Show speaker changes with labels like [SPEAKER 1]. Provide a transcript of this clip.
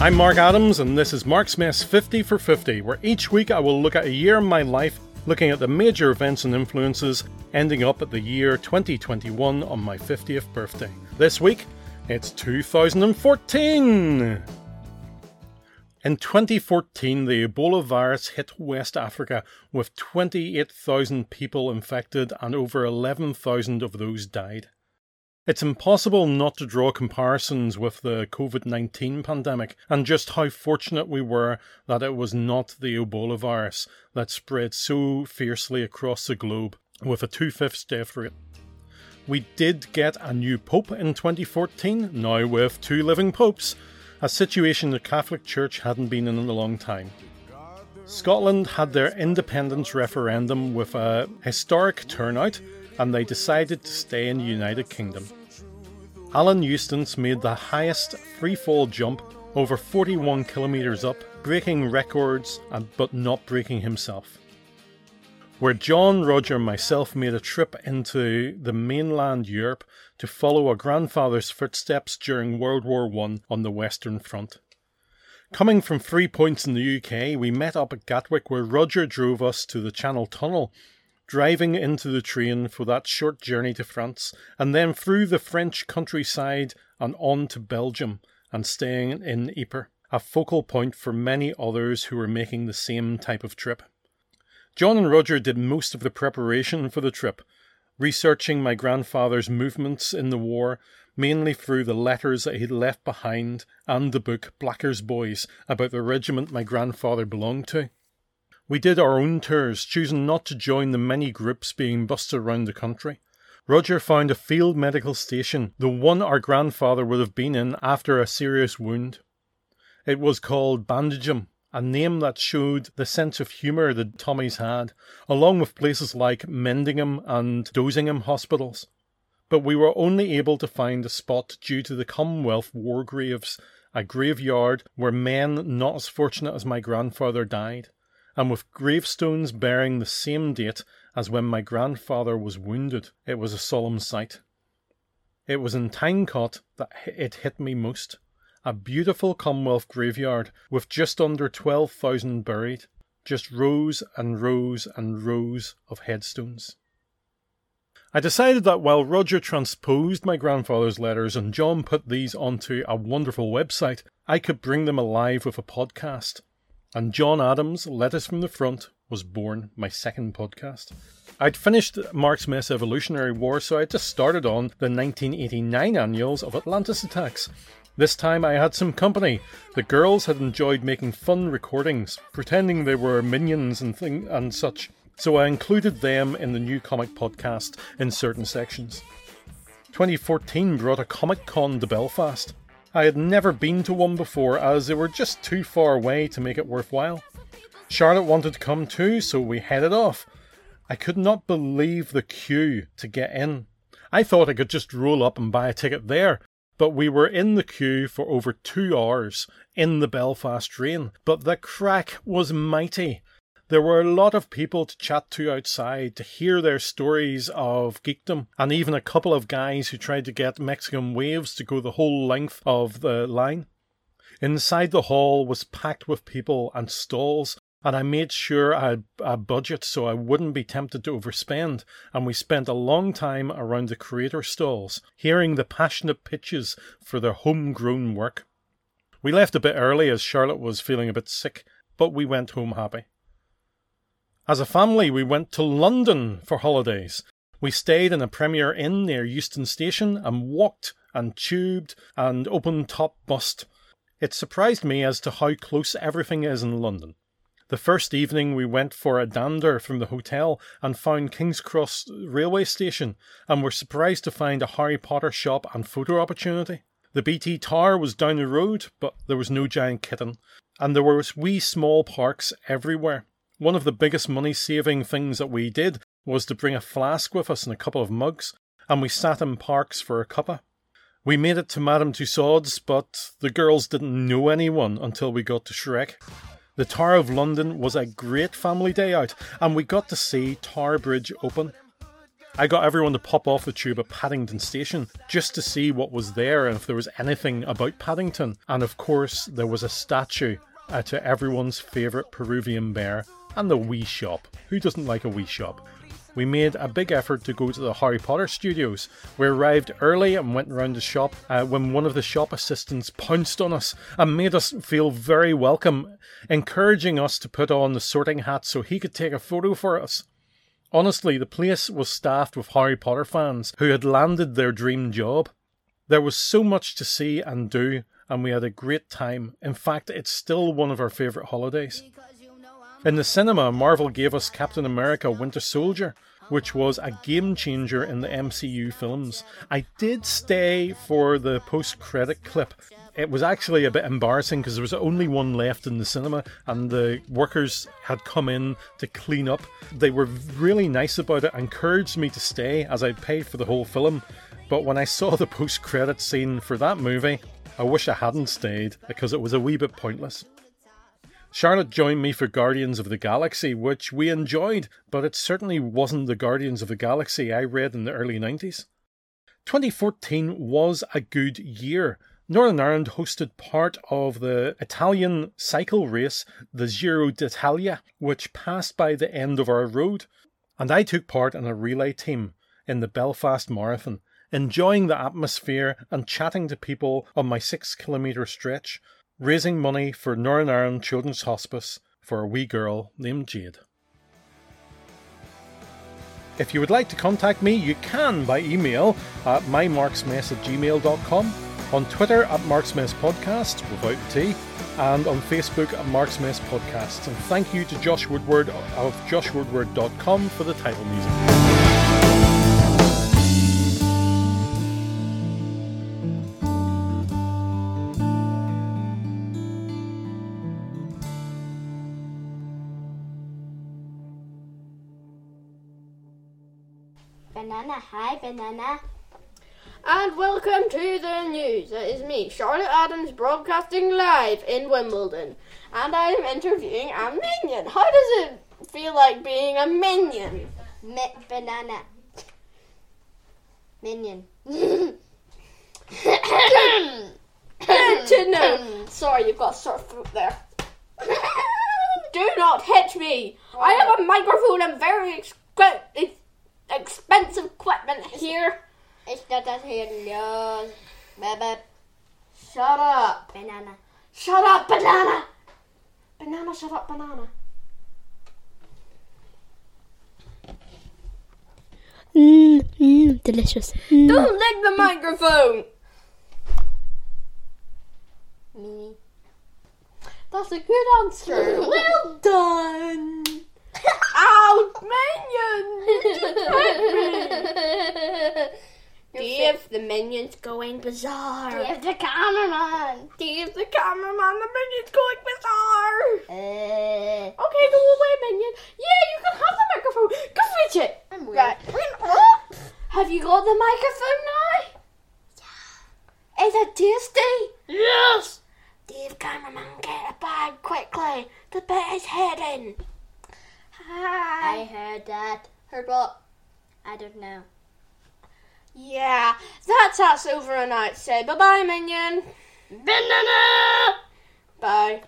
[SPEAKER 1] I'm Mark Adams, and this is Mark's Mess 50 for 50, where each week I will look at a year in my life, looking at the major events and influences, ending up at the year 2021 on my 50th birthday. This week, it's 2014! In 2014, the Ebola virus hit West Africa with 28,000 people infected and over 11,000 of those died. It's impossible not to draw comparisons with the COVID 19 pandemic and just how fortunate we were that it was not the Ebola virus that spread so fiercely across the globe with a two fifths death rate. We did get a new Pope in 2014, now with two living popes, a situation the Catholic Church hadn't been in in a long time. Scotland had their independence referendum with a historic turnout, and they decided to stay in the United Kingdom. Alan Eustace made the highest free fall jump over 41 kilometres up, breaking records but not breaking himself where John, Roger, and myself made a trip into the mainland Europe to follow our grandfather's footsteps during World War I on the Western Front. Coming from three points in the UK, we met up at Gatwick where Roger drove us to the Channel Tunnel, driving into the train for that short journey to France, and then through the French countryside and on to Belgium and staying in Ypres, a focal point for many others who were making the same type of trip. John and Roger did most of the preparation for the trip, researching my grandfather's movements in the war, mainly through the letters that he'd left behind and the book Blacker's Boys about the regiment my grandfather belonged to. We did our own tours, choosing not to join the many groups being bussed around the country. Roger found a field medical station, the one our grandfather would have been in after a serious wound. It was called Bandaghem, a name that showed the sense of humour the Tommies had, along with places like Mendinghem and Dozinghem hospitals. But we were only able to find a spot due to the Commonwealth war graves, a graveyard where men not as fortunate as my grandfather died, and with gravestones bearing the same date as when my grandfather was wounded. It was a solemn sight. It was in Tyne Cot that it hit me most a beautiful Commonwealth graveyard with just under 12,000 buried, just rows and rows and rows of headstones. I decided that while Roger transposed my grandfather's letters and John put these onto a wonderful website, I could bring them alive with a podcast. And John Adams' Letters from the Front was born, my second podcast. I'd finished Mark's Mess Evolutionary War, so I just started on the 1989 annuals of Atlantis Attacks, this time I had some company. The girls had enjoyed making fun recordings, pretending they were minions and thing and such. So I included them in the new comic podcast in certain sections. 2014 brought a Comic Con to Belfast. I had never been to one before as they were just too far away to make it worthwhile. Charlotte wanted to come too, so we headed off. I could not believe the queue to get in. I thought I could just roll up and buy a ticket there, but we were in the queue for over two hours in the Belfast rain. But the crack was mighty. There were a lot of people to chat to outside to hear their stories of geekdom, and even a couple of guys who tried to get Mexican waves to go the whole length of the line. Inside the hall was packed with people and stalls and I made sure I had a budget so I wouldn't be tempted to overspend. And we spent a long time around the creator stalls, hearing the passionate pitches for their homegrown work. We left a bit early as Charlotte was feeling a bit sick, but we went home happy. As a family, we went to London for holidays. We stayed in a Premier Inn near Euston Station and walked and tubed and open top bussed. It surprised me as to how close everything is in London. The first evening we went for a dander from the hotel and found King's Cross railway station and were surprised to find a Harry Potter shop and photo opportunity. The BT Tower was down the road, but there was no giant kitten, and there were wee small parks everywhere. One of the biggest money saving things that we did was to bring a flask with us and a couple of mugs, and we sat in parks for a cuppa. We made it to Madame Tussauds, but the girls didn't know anyone until we got to Shrek. The Tower of London was a great family day out, and we got to see Tower Bridge open. I got everyone to pop off the tube at Paddington Station just to see what was there and if there was anything about Paddington. And of course, there was a statue to everyone's favourite Peruvian bear and the wee shop. Who doesn't like a wee shop? We made a big effort to go to the Harry Potter studios. We arrived early and went around the shop uh, when one of the shop assistants pounced on us and made us feel very welcome, encouraging us to put on the sorting hat so he could take a photo for us. Honestly, the place was staffed with Harry Potter fans who had landed their dream job. There was so much to see and do, and we had a great time. In fact, it's still one of our favourite holidays. In the cinema, Marvel gave us Captain America Winter Soldier, which was a game changer in the MCU films. I did stay for the post credit clip. It was actually a bit embarrassing because there was only one left in the cinema and the workers had come in to clean up. They were really nice about it, encouraged me to stay as I'd paid for the whole film. But when I saw the post credit scene for that movie, I wish I hadn't stayed because it was a wee bit pointless. Charlotte joined me for Guardians of the Galaxy, which we enjoyed, but it certainly wasn't the Guardians of the Galaxy I read in the early 90s. 2014 was a good year. Northern Ireland hosted part of the Italian cycle race, the Giro d'Italia, which passed by the end of our road, and I took part in a relay team in the Belfast Marathon, enjoying the atmosphere and chatting to people on my six kilometre stretch raising money for Northern Ireland Children's Hospice for a wee girl named Jade. If you would like to contact me, you can by email at mymarksmess at gmail.com, on Twitter at Marksmess Podcast without T, and on Facebook at Marksmess Podcasts. And thank you to Josh Woodward of joshwoodward.com for the title music.
[SPEAKER 2] Banana, hi banana.
[SPEAKER 3] And welcome to the news. It is me, Charlotte Adams, broadcasting live in Wimbledon. And I am interviewing a minion. How does it feel like being a minion?
[SPEAKER 2] Mi- banana. Minion.
[SPEAKER 3] Good to know. Sorry, you've got a sore throat there. Do not hit me. I have a microphone and very exp- ex- expensive equipment here.
[SPEAKER 2] It's not das hier los. Bebe.
[SPEAKER 3] Shut up.
[SPEAKER 2] Banana.
[SPEAKER 3] Shut up, banana. Banana, shut up, banana.
[SPEAKER 4] Mm, mm, delicious. Mm.
[SPEAKER 3] Don't lick the microphone.
[SPEAKER 2] Mini.
[SPEAKER 3] That's a good answer. well done. Ow, minion! Dave, the minion's going bizarre.
[SPEAKER 2] Give the cameraman.
[SPEAKER 3] Dave, the cameraman, the minion's going bizarre.
[SPEAKER 2] Uh,
[SPEAKER 3] Okay, go away, minion. Yeah, you can have the microphone. Go fetch it.
[SPEAKER 2] I'm
[SPEAKER 3] Right. Have you got the microphone now? Yeah. Is it tasty? Yes. Dave, cameraman, get a bag quickly. The bit is heading. Hi.
[SPEAKER 2] I heard that.
[SPEAKER 3] heard what?
[SPEAKER 2] I don't know.
[SPEAKER 3] Yeah, that's us over and out. Say bye bye, minion. Banana! Bye.